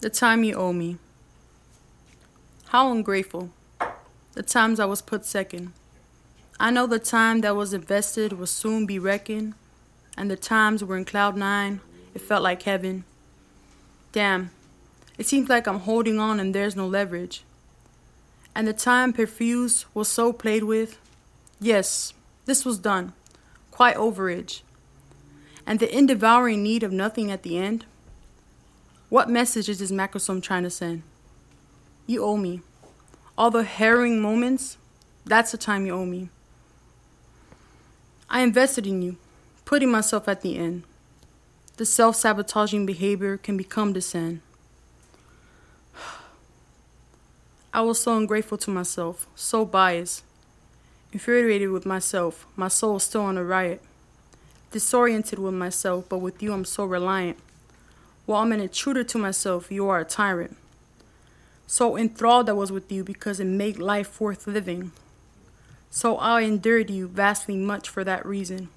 The time you owe me. How ungrateful. The times I was put second. I know the time that was invested will soon be reckoned, and the times were in cloud nine, it felt like heaven. Damn, it seems like I'm holding on and there's no leverage. And the time perfused was so played with. Yes, this was done. Quite overage. And the indevouring need of nothing at the end. What message is this macrosome trying to send? You owe me. All the harrowing moments, that's the time you owe me. I invested in you, putting myself at the end. The self sabotaging behavior can become the sin. I was so ungrateful to myself, so biased, infuriated with myself, my soul still on a riot, disoriented with myself, but with you I'm so reliant. While I'm an intruder to myself, you are a tyrant. So enthralled I was with you because it made life worth living. So I endured you vastly much for that reason.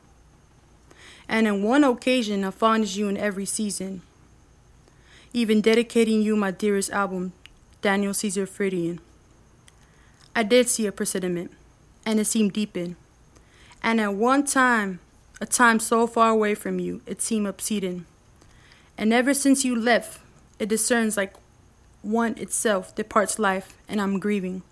And in one occasion, I fonded you in every season, even dedicating you my dearest album, Daniel Caesar Freudian. I did see a presentiment, and it seemed deepened. And at one time, a time so far away from you, it seemed obscene. And ever since you left, it discerns like one itself departs life, and I'm grieving.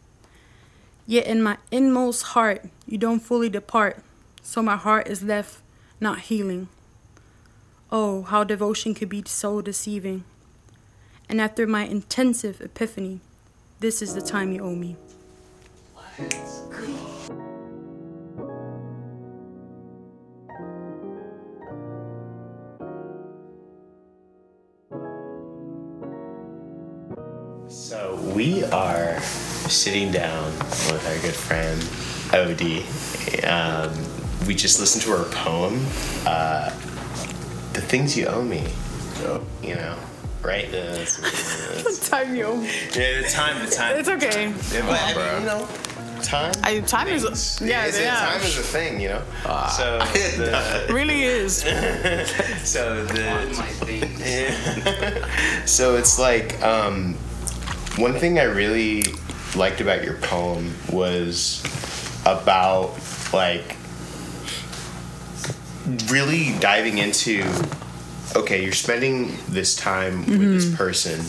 Yet in my inmost heart, you don't fully depart, so my heart is left not healing. Oh, how devotion could be so deceiving. And after my intensive epiphany, this is the time you owe me. So sitting down with our good friend Odie. Um, we just listened to her poem, uh, "The Things You Owe Me." You know, right? That's- that's- Time you owe me. yeah, the time, the time. It's okay. Yeah, but I mean, you know, time. I- time is- things. yeah, It's- yeah. Time is a thing, you know. so the, Really is. so the my things. so it's like um, one thing I really liked about your poem was about like really diving into okay you're spending this time with this person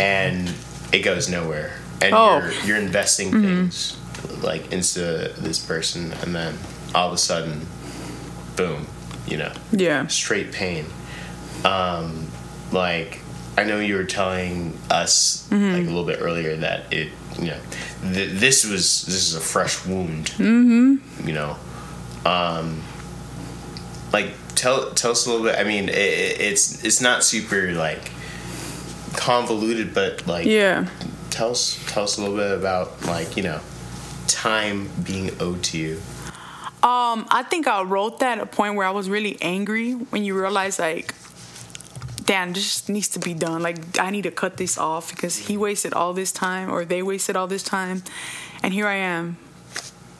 and it goes nowhere and Oh. you're, you're investing things like into this person and then all of a sudden boom you know Yeah. straight pain. Um, like I know you were telling us like a little bit earlier that it, you know, th- this was this is a fresh wound. Mm-hmm. You know, um, like tell tell us a little bit. I mean, it- it's it's not super like convoluted, but like Yeah. tell us tell us a little bit about like you know time being owed to you. Um, I think I wrote that at a point where I was really angry when you realize like, damn, this just needs to be done. Like I need to cut this off because he wasted all this time or they wasted all this time, and here I am,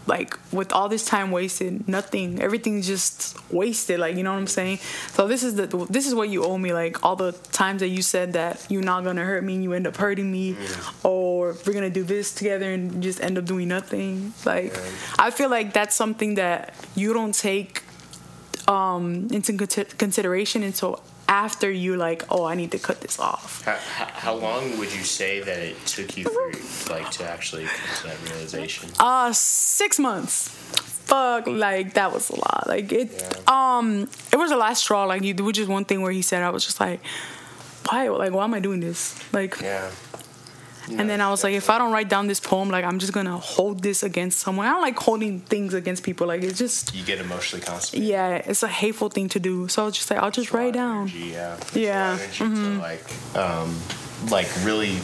like with all this time wasted, nothing, everything's just wasted. Like you know what I'm saying? So this is the this is what you owe me. Like all the times that you said that you're not gonna hurt me, and you end up hurting me, or we're gonna do this together and just end up doing nothing. Like I feel like that's something that you don't take um into con- consideration until after you like, oh, I need to cut this off. How, how, long would you say that it took you for like to actually come to that realization? Uh, six months. Fuck, like that was a lot. Like it, Yeah. um, it was the last straw. Like you, there was just one thing where he said, I was just like, why? Like, why am I doing this? Like, Yeah. And then I was like, if I don't write down this poem, like I'm just gonna hold this against someone. I don't like holding things against people. Like it's just, you get emotionally constipated. yeah, it's a hateful thing to do. So I was just like, I'll just write it down. Energy, yeah. Yeah, There's a lot of To like, um, like really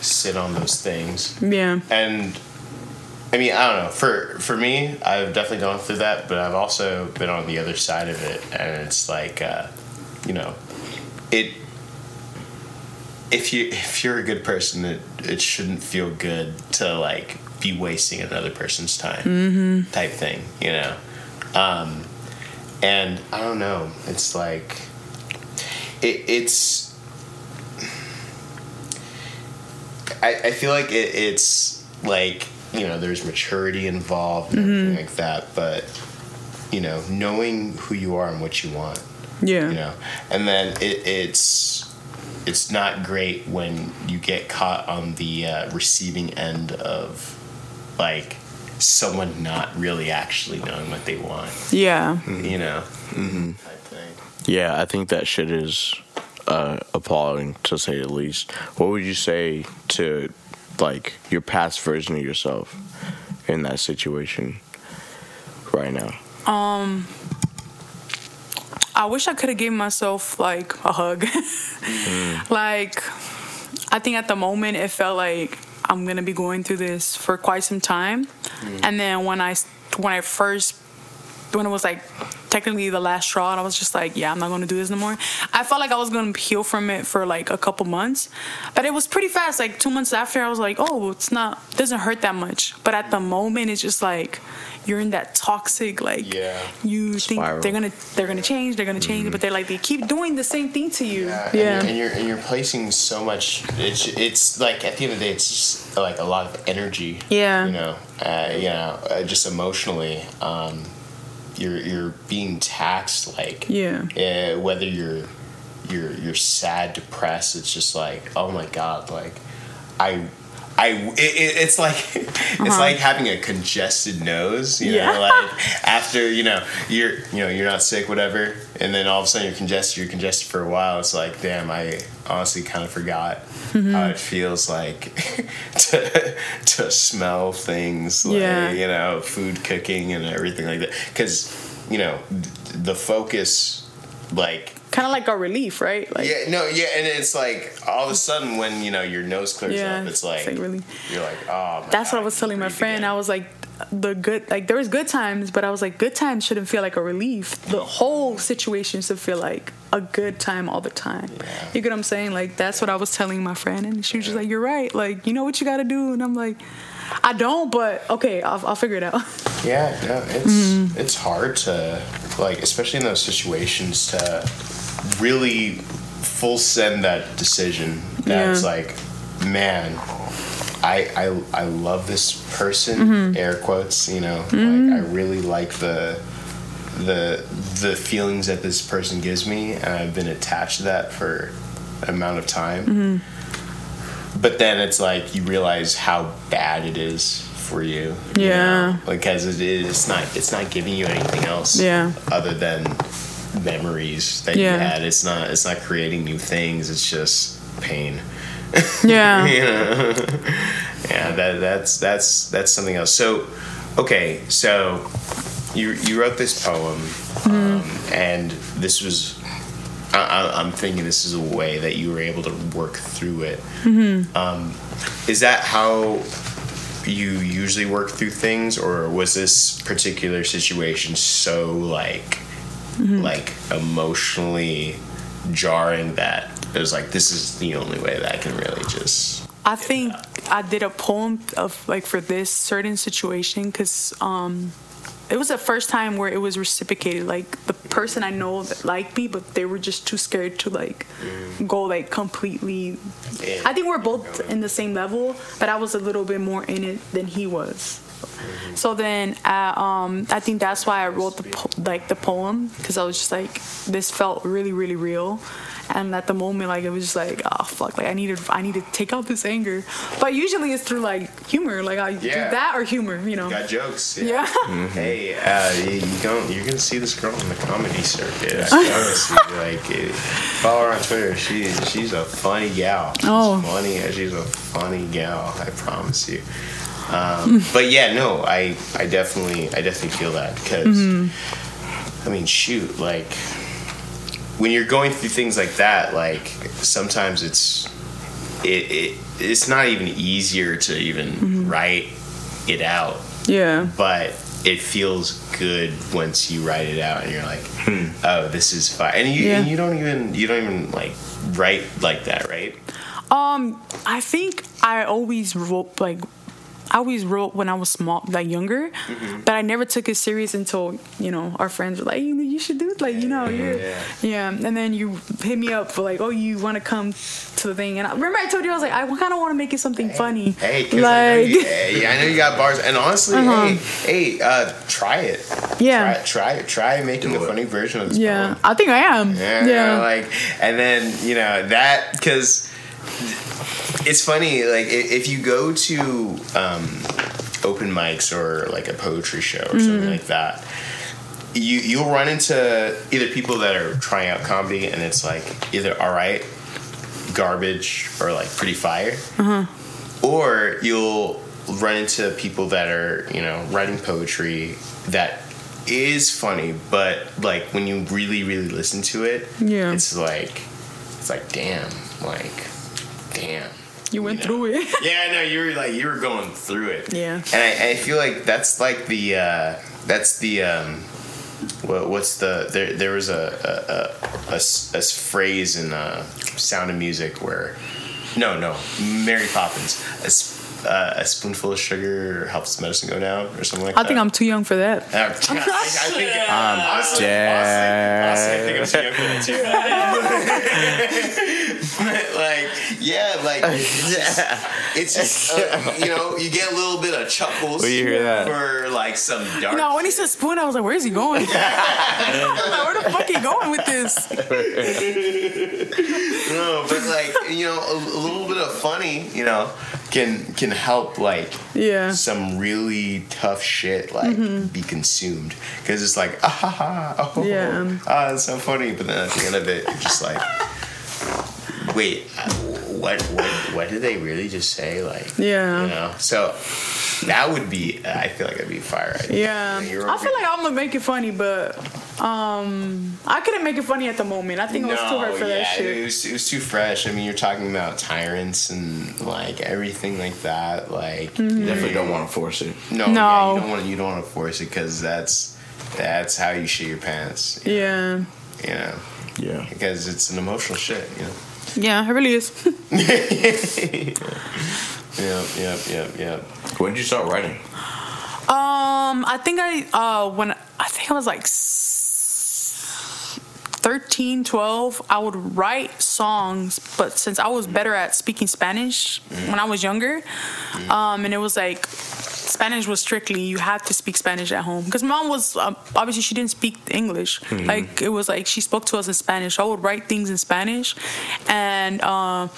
sit on those things. Yeah. And I mean, I don't know. For for me, I've definitely gone through that, but I've also been on the other side of it, and it's like, uh, you know, it. If you if you're a good person, it it shouldn't feel good to like be wasting another person's time, type thing, you know. Um, and I don't know. It's like it, it's. I, I feel like it, it's like you know there's maturity involved and everything like that, but you know knowing who you are and what you want Yeah. you know and then it, it's it's not great when you get caught on the uh, receiving end of like someone not really actually knowing what they want Yeah. you know mm-hmm. type thing. Yeah, I think that shit is uh, appalling to say the least. What would you say to like your past version of yourself in that situation right now? I wish I could have given myself like a hug. Mm. Like, I think at the moment it felt like I'm gonna be going through this for quite some time, mm. and then when I when I first when it was like technically the last straw, and I was just like, yeah, I'm not gonna do this no more. I felt like I was gonna heal from it for like a couple months, but it was pretty fast. Like two months after, I was like, oh, it's not it doesn't hurt that much. But at the moment, it's just like you're in that toxic like Yeah. you think they're gonna they're gonna change, they're gonna change, but they're like they keep doing the same thing to you. Yeah, Yeah. And, you're, and you're placing so much. It's it's like at the end of the day, it's just like a lot of energy. Yeah. You know, uh, you know, uh, just emotionally, um, you're you're being taxed. Like Yeah. uh, whether you're you're you're sad, depressed, it's just like oh my god, like I. I, it, it, it's like it's like having a congested nose, you Uh-huh. Yeah. know, like after you know you're you know you're not sick, whatever, and then all of a sudden you're congested. You're congested for a while. It's like, damn, I honestly kind of forgot Mm-hmm. how it feels like to to smell things, like Yeah. you know, food cooking and everything like that. Because you know th- the focus, like Kind of like a relief, right? Like yeah, no, yeah, and it's like all of a sudden when you know your nose clears Yeah, up, it's like, it's like really- you're like, oh. That's what I God, was telling my friend. again. I was like, the good, like there was good times, but I was like, good times shouldn't feel like a relief. The whole situation should feel like a good time all the time. Yeah. You get what I'm saying? Like that's what I was telling my friend, and she was just like, you're right. Like you know what you got to do, and I'm like, I don't, but okay, I'll, I'll figure it out. Yeah, no, it's Mm-hmm. it's hard to like, especially in those situations, to really full send that decision. That's Yeah. like, man, I I I love this person. Mm-hmm. Air quotes, you know, like I really like the the the feelings that this person gives me, and I've been attached to that for an amount of time. Mm-hmm. But then it's like you realize how bad it is for you. you Yeah. know? because it is it's not it's not giving you anything else. Yeah. Other than memories that you had. It's not it's not creating new things. It's just pain. yeah. Yeah, that that's that's that's something else. So, okay, so you you wrote this poem, um, and this was. I, I, I'm thinking this is a way that you were able to work through it. Um, is that how you usually work through things, or was this particular situation so like like emotionally jarring that it was like this is the only way that I can really just I think I did a poem of like for this certain situation because um, it was the first time where it was reciprocated. Like the person I know that liked me, but they were just too scared to like go like completely. Yeah. I think we're both in the same level, but I was a little bit more in it than he was. So then, uh, um, I think that's why I wrote the po- like the poem because I was just like, this felt really, really real, and at the moment, like it was just like, oh fuck, like I needed, I need to take out this anger. But usually it's through like humor, like I do that or humor, you know. got jokes. Yeah. Hey, uh, you, you going you're gonna see this girl on the comedy circuit. I promise you. Like, follow her on Twitter. She she's a funny gal. She's Oh. funny. She's a funny gal. I promise you. Um, but yeah, no, I I definitely I definitely feel that because I mean, shoot, like when you're going through things like that, like sometimes it's it, it it's not even easier to even write it out Yeah. but it feels good once you write it out and you're like, oh, this is fine. And you Yeah. and you don't even you don't even like write like that, right? Um, I think I always wrote like always wrote when I was small, like younger, Mm-hmm. but I never took it serious until you know our friends were like, you, you should do it, like you know, you're, Yeah. yeah. And then you hit me up for like, oh, you want to come to the thing? And I remember I told you I was like, I kind of want to make it something funny, Hey, 'cause I, know like you, hey, I know you got bars, and honestly, Uh-huh. hey, hey, uh, try it. Yeah. try, try it. Try making a funny version of this. yeah, poem. I think I am, Yeah, yeah, like, and then you know that because it's funny. Like, if you go to um, open mics or like a poetry show or Mm-hmm. something like that, you you'll run into either people that are trying out comedy and it's like either all right, garbage, or like pretty fire, Uh-huh. or you'll run into people that are you know writing poetry that is funny but like when you really really listen to it Yeah. it's like it's like damn like damn you went know? through it. yeah no you were like you were going through it Yeah. and i, I feel like that's like the uh that's the um what, what's the there there was a phrase in uh sound of music where no no mary poppins a, s- uh, a spoonful of sugar helps medicine go down or something like I that think I'm too young for that. uh, I, I think I'm honestly, dead. honestly, honestly, I think I'm too young for that too. but like, yeah, like it's just, it's just uh, you know, you get a little bit of chuckles When you hear that. for like some dark. No, when he said spoon, I was like, where is he going? Like, where the fuck he going with this? no, but like you know, a, a little bit of funny, you know, can can help like Yeah. some really tough shit like be consumed because it's like ah ha ha oh Yeah. ah that's so funny, but then at the end of it, you're just like. Wait, uh, what? What? What did they really just say? Like, Yeah. you know. So that would be. I feel like that'd be fire. idea. Yeah. You're- I feel like I'm gonna make it funny, but um I couldn't make it funny at the moment. I think I was too hurt for yeah, that shit. It was, it was too fresh. I mean, you're talking about tyrants and like everything like that. Like, Mm-hmm. You definitely don't want to force it. no, No. Yeah, you don't want to. You don't want to force it because that's that's how you shit your pants. Yeah. You know, Yeah. because it's an emotional shit. You know. Yeah, it really is. Yep, yep, yep, yep. When did you start writing? Um, I think I uh when I think I was like s- 13, 12, I would write songs, but since I was better at speaking Spanish when I was younger, um, and it was like Spanish was strictly you had to speak Spanish at home because mom was um, obviously she didn't speak English. Like it was like she spoke to us in Spanish. I would write things in Spanish, and um.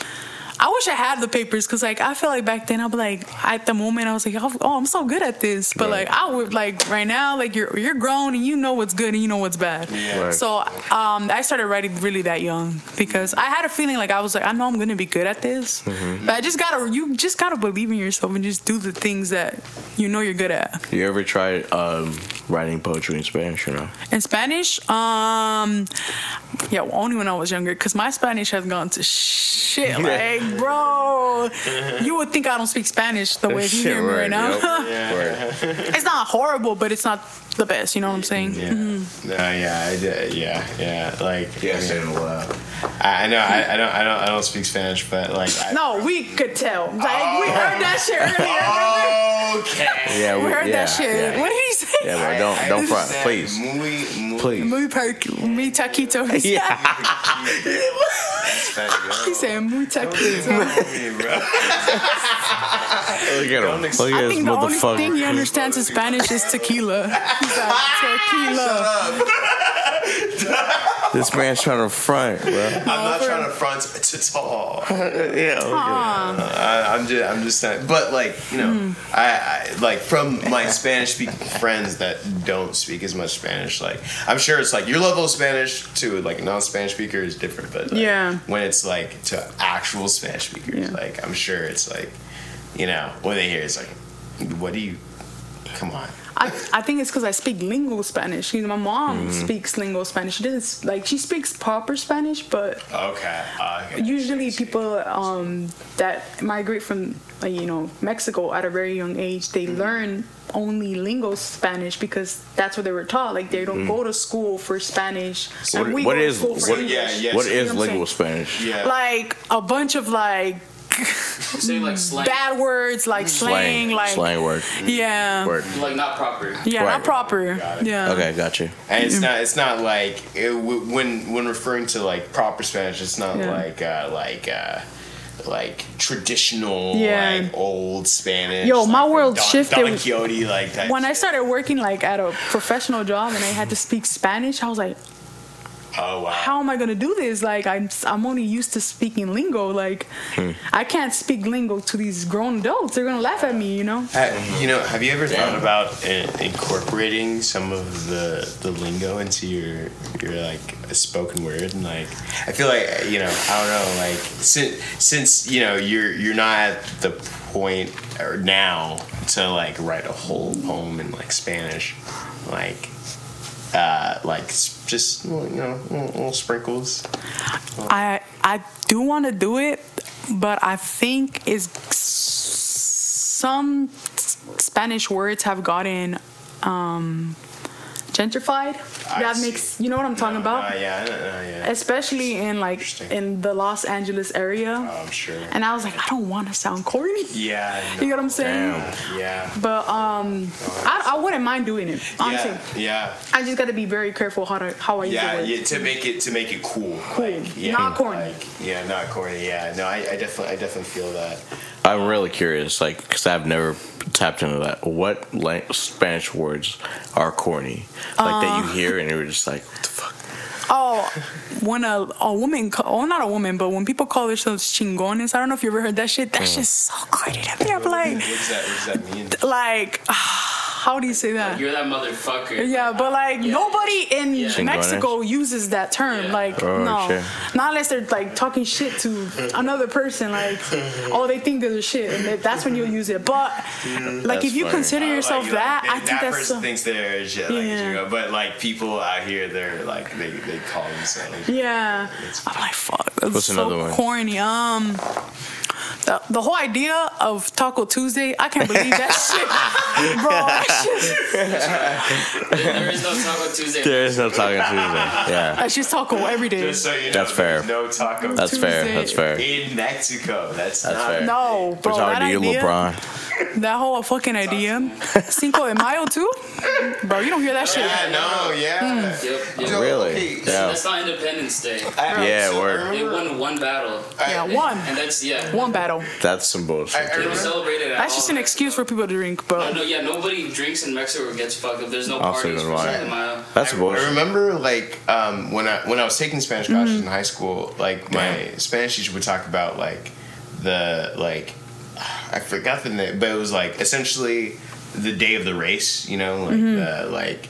I wish I had the papers because like I feel like back then I'd be like at the moment I was like oh oh, I'm so good at this but Right. like I would like right now like you're you're grown and you know what's good and you know what's bad Right. so um I started writing really that young because I had a feeling like I was like I know I'm gonna be good at this Mm-hmm. but I just gotta you just gotta believe in yourself and just do the things that you know you're good at You ever tried um, writing poetry in Spanish or no? in Spanish um yeah well, only when I was younger because my Spanish has gone to shit like bro you would think I don't speak Spanish the way you hear me right right, now yep. it's not horrible but it's not the best you know what I'm saying Yeah. Mm-hmm. No, yeah, I did, yeah, yeah. Like, Yeah, I, mean, saying it loud. Uh, I, I know, I, I don't, I don't, I don't speak Spanish, but like, I, No, we could tell. Like we oh. heard that shit earlier. okay. Yeah, we heard yeah, that shit. Yeah, What did he say? yeah bro, don't don't front, Said please, Muy, muy please. Muy perk, muy taquito. He Yeah. He said muy taquito. Look at him. Look I at this think the only thing he motherfucker. understands in Spanish is tequila. He's like tequila. This man's trying to front, bro. I'm not trying to front to tall. yeah. I, I'm just, I'm just saying. But like, you know, Hmm. I, I like from my Spanish speaking friends that don't speak as much Spanish. Like, I'm sure it's like your level of Spanish to like non-Spanish speaker is different. But like, Yeah. when it's like to actual Spanish speakers, Yeah. like I'm sure it's like, you know, when they hear it, it's like, what do you? Come on. I, I think it's because I speak lingual Spanish. You know, my mom Mm-hmm. speaks lingual Spanish. She doesn't like she speaks proper Spanish, but Okay. okay. usually people um, that migrate from uh, you know Mexico at a very young age they learn only lingo Spanish because that's what they were taught. Like they don't go to school for Spanish. What- what is- what- yeah, yeah. What know is lingual? Spanish? Yeah. Like a bunch of like Say like slang. bad words, like slang, Slang, like slang word. yeah, Word. Like not proper. yeah, Right. not proper. Yeah. Okay, got you. And it's not. It's not like it, when when referring to like proper Spanish. It's not Yeah. like uh, like uh, like traditional Yeah. like old Spanish. Yo, like my world Don, shifted Don Quixote like that. When I started working like at a professional job and I had to speak Spanish, I was like, oh wow. how am I gonna do this? Like I'm I'm only used to speaking lingo. Like I can't speak lingo to these grown adults. They're gonna laugh at me, you know. Uh, you know, have you ever thought about uh, incorporating some of the the lingo into your your like spoken word and like I feel like you know I don't know like since since you know you're you're not at the point or now to like write a whole poem in like Spanish like uh like just you know little, sprinkles. I I do want to do it, but I think is some Spanish words have gotten um, gentrified. I that see. makes you know what I'm talking No, about. no, yeah, no, no, yeah. Especially in like in the Los Angeles area, Oh, I'm sure. and I was like, I don't want to sound corny. Yeah, You get what I'm saying? Damn. Yeah. But um, I, I wouldn't mind doing it. Honestly, Yeah, yeah. I just got to be very careful how to how I use Yeah, the words. yeah, to make it to make it cool. Cool. Like, yeah, Not corny. Like, yeah, not corny. Yeah, no, I, I definitely, I definitely feel that. I'm really curious, like, because I've never tapped into that. What lang- Spanish words are corny? Like, that you uh. hear and you're just like, what the fuck? Oh, when a, a woman, oh, not a woman, but when people call themselves chingones, I don't know if you ever heard that shit. That mm. shit's so corny to me. I'm like, What does that, what does that mean? like, ah. How do you say that? You're that motherfucker. Yeah, but like Yeah. nobody in Yeah. Chingones? Mexico uses that term. Yeah. Like Oh, no, shit. not unless they're like talking shit to another person. Like oh, they think they're the shit, and that- that's when you'll use it. But like That's if you funny. consider Uh, yourself like, that, like, I think that that's person so, thinks they're shit, like, Yeah. you know, but like people out here, they're like they, they call themselves. yeah. I'm like fuck. That's What's so another one? corny. Um. The, the whole idea of Taco Tuesday, I can't believe that shit, bro. That shit, There is no Taco Tuesday. There is no talking Tuesday. Yeah, that's just taco every day. Just so you know, That's fair. No taco Tuesday. that's fair. That's fair. in Mexico. That's, That's not fair. No, bro, We're that talking to you, idea, LeBron. that whole fucking idea, Cinco de Mayo too, bro. You don't hear that shit. Yeah, no, yeah. Hmm. Yep. yep. So, Really? okay, Yeah. That's not Independence Day. I- Yeah, so I word. They won one battle, Yeah, one, and that's yeah. one battle. That's some bullshit. I- I don't celebrate it at That's all just an excuse for people to drink, but no, yeah, nobody drinks in Mexico or gets fucked up. There's no I'll parties that for why. Cinco de Mayo. That's I, bullshit. I remember like um, when I when I was taking Spanish classes in high school, like my Spanish teacher would talk about like the like I forgot the name, but it was like essentially the day of the race. You know, like the like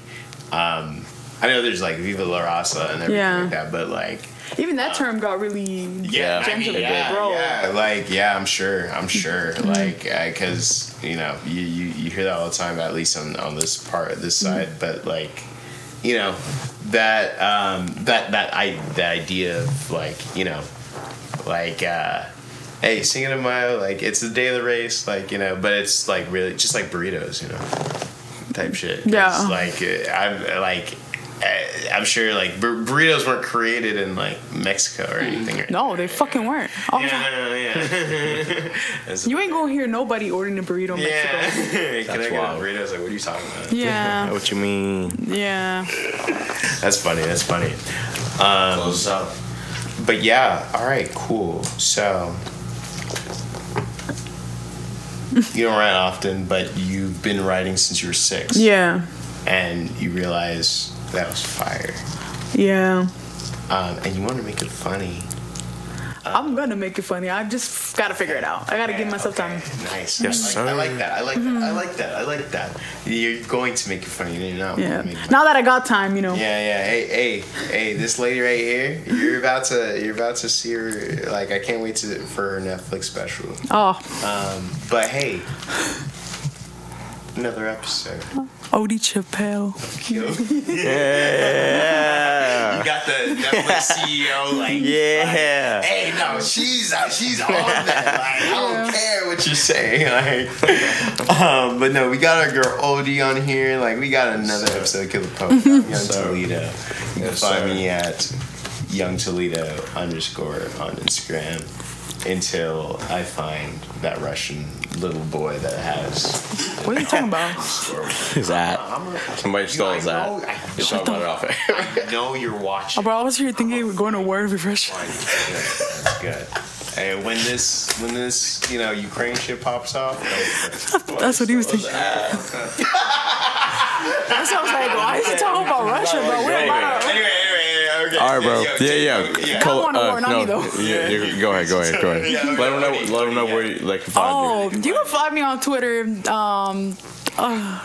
um, I know there's like Viva la Raza and everything Yeah. like that, but like even that term got really yeah, I mean, yeah, bro. yeah, like yeah, I'm sure, I'm sure, like because you know you, you you hear that all the time, at least on on this part, this side, but like you know that um that that I the idea of like you know like uh hey Cinco de Mayo like it's the day of the race like you know but it's like really just like burritos you know type shit Yeah. Like uh, I'm like I'm sure like bur- burritos weren't created in like Mexico or anything or No, they fucking weren't. Oh, yeah, no, no, yeah. You ain't gonna hear nobody ordering a burrito in yeah. Mexico. Can I That's get a burrito? I was like, what are you talking about? Yeah, What you mean? yeah. That's funny. That's funny. Um, Close up. but yeah, all right, cool. So you don't write often, but you've been writing since you were six. Yeah, And you realize that was fire. yeah. Um, and you want to make it funny. I'm gonna make it funny. I just gotta figure it out. I gotta give myself Okay, time. Nice. Yes, I, like, I like that. I like that. I like that. I like that. You're going to make it funny. You're not Yeah. make it Now that I got time, you know. Yeah, yeah. Hey, hey, hey! This lady right here, you're about to, you're about to see her. Like, I can't wait to for her Netflix special. Oh, Um, but hey, another episode. Odie Chappelle. you Yeah. got the Netflix CEO like, Yeah. hey, no, she's uh, she's on that. Like, I don't care what you're saying. Like, um, but no, we got our girl Odie on here. Like, we got another episode of Killer Pope. I'm Young sir. Toledo. You can Yes, find sir. me at Young Toledo underscore on Instagram until I find that Russian little boy that has. What are you talking about? His at. Uh, I'm a, Somebody stole his I at. know- I You talk about it off air. I know you're watching. Oh, bro, I was here thinking we're going to war refresh. Fine. That's good. And when this, when this, you know, Ukraine shit pops off, That's what he was thinking. That's what I was like, why is he talking about Russia, bro? We're about to- anyway, anyway, okay. All right, bro. Yo, Yeah, yeah. yo, yeah. Col- want a uh, war, not me, no, though. yeah, you- go ahead, go ahead, go ahead. Yeah, okay, let them know. what oh, do you- Let them know what where you you, they can find Oh, you. you can find me on Twitter um,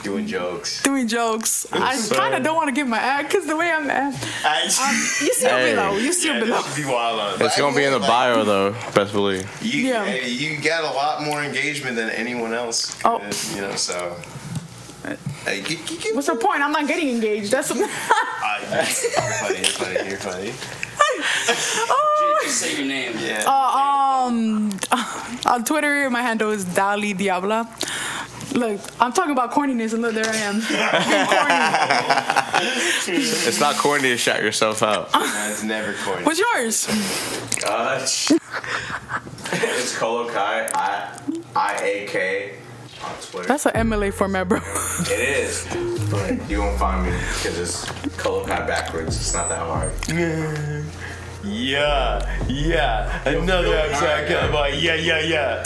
Doing jokes. doing jokes. I So- kind of don't want to give my ad because the way I'm at. I, um, You see Hey. him below. You see him yeah, below. that be wild on. It's gonna be in the bio though. Best believe. You, Yeah. hey, you got a lot more engagement than anyone else. Oh. Uh, you know, so. Hey, g- g- g- What's the point? I'm not getting engaged. That's Uh, you're funny, you're funny, you're funny. oh. Just say your name. Yeah. Uh, um, on Twitter, my handle is Dali Diabla. Look, I'm talking about corniness, and look, there I am. Corny. It's not corny to shout yourself out. That's never corny. What's yours? Gosh. it's Kolokai. I I A K on Twitter. That's an MLA format, bro. It is, but you won't find me because it's Kolokai backwards. It's not that hard. Yeah, yeah. Yeah. Another episode. Yeah, yeah, yeah.